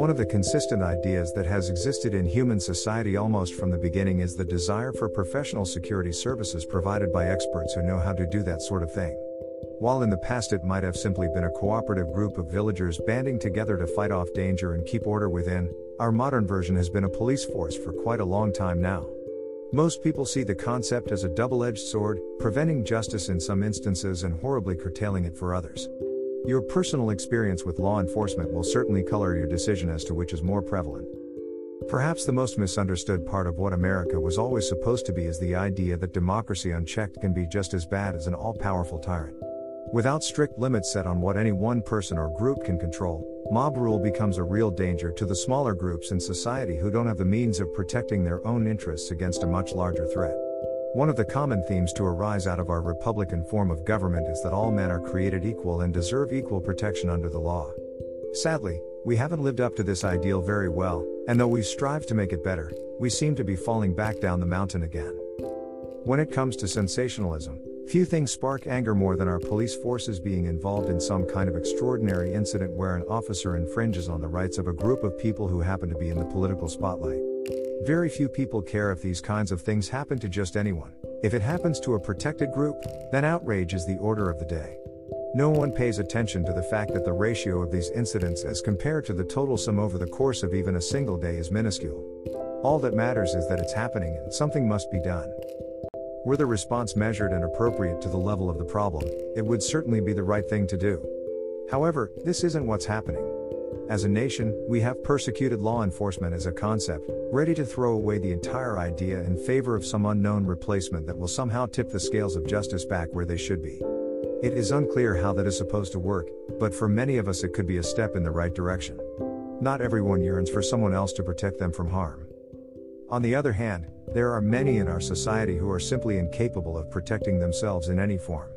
One of the consistent ideas that has existed in human society almost from the beginning is the desire for professional security services provided by experts who know how to do that sort of thing. While in the past it might have simply been a cooperative group of villagers banding together to fight off danger and keep order within, our modern version has been a police force for quite a long time now. Most people see the concept as a double edged sword, preventing justice in some instances and horribly curtailing it for others. Your personal experience with law enforcement will certainly color your decision as to which is more prevalent. Perhaps the most misunderstood part of what America was always supposed to be is the idea that democracy unchecked can be just as bad as an all powerful tyrant. Without strict limits set on what any one person or group can control, mob rule becomes a real danger to the smaller groups in society who don't have the means of protecting their own interests against a much larger threat. One of the common themes to arise out of our Republican form of government is that all men are created equal and deserve equal protection under the law. Sadly, we haven't lived up to this ideal very well, and though we strive to make it better, we seem to be falling back down the mountain again. When it comes to sensationalism, Few things spark anger more than our police forces being involved in some kind of extraordinary incident where an officer infringes on the rights of a group of people who happen to be in the political spotlight. Very few people care if these kinds of things happen to just anyone. If it happens to a protected group, then outrage is the order of the day. No one pays attention to the fact that the ratio of these incidents as compared to the total sum over the course of even a single day is minuscule. All that matters is that it's happening and something must be done. Were the response measured and appropriate to the level of the problem, it would certainly be the right thing to do. However, this isn't what's happening. As a nation, we have persecuted law enforcement as a concept, ready to throw away the entire idea in favor of some unknown replacement that will somehow tip the scales of justice back where they should be. It is unclear how that is supposed to work, but for many of us it could be a step in the right direction. Not everyone yearns for someone else to protect them from harm. On the other hand, there are many in our society who are simply incapable of protecting themselves in any form.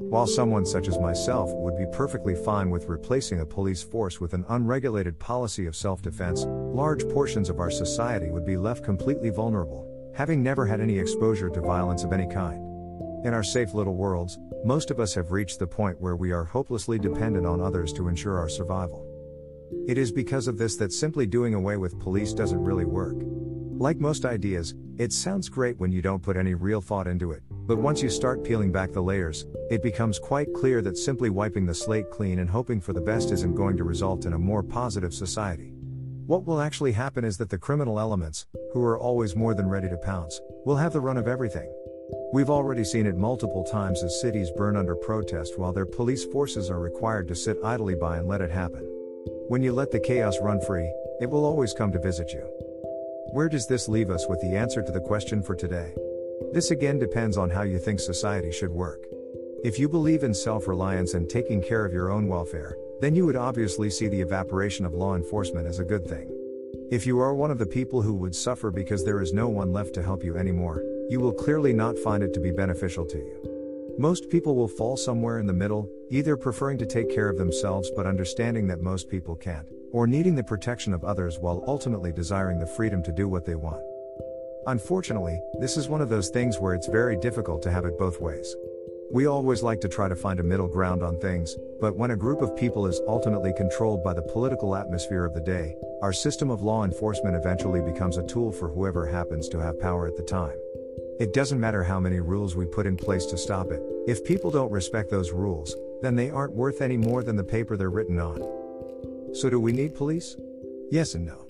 While someone such as myself would be perfectly fine with replacing a police force with an unregulated policy of self defense, large portions of our society would be left completely vulnerable, having never had any exposure to violence of any kind. In our safe little worlds, most of us have reached the point where we are hopelessly dependent on others to ensure our survival. It is because of this that simply doing away with police doesn't really work. Like most ideas, it sounds great when you don't put any real thought into it, but once you start peeling back the layers, it becomes quite clear that simply wiping the slate clean and hoping for the best isn't going to result in a more positive society. What will actually happen is that the criminal elements, who are always more than ready to pounce, will have the run of everything. We've already seen it multiple times as cities burn under protest while their police forces are required to sit idly by and let it happen. When you let the chaos run free, it will always come to visit you. Where does this leave us with the answer to the question for today? This again depends on how you think society should work. If you believe in self reliance and taking care of your own welfare, then you would obviously see the evaporation of law enforcement as a good thing. If you are one of the people who would suffer because there is no one left to help you anymore, you will clearly not find it to be beneficial to you. Most people will fall somewhere in the middle, either preferring to take care of themselves but understanding that most people can't, or needing the protection of others while ultimately desiring the freedom to do what they want. Unfortunately, this is one of those things where it's very difficult to have it both ways. We always like to try to find a middle ground on things, but when a group of people is ultimately controlled by the political atmosphere of the day, our system of law enforcement eventually becomes a tool for whoever happens to have power at the time. It doesn't matter how many rules we put in place to stop it, if people don't respect those rules, then they aren't worth any more than the paper they're written on. So, do we need police? Yes and no.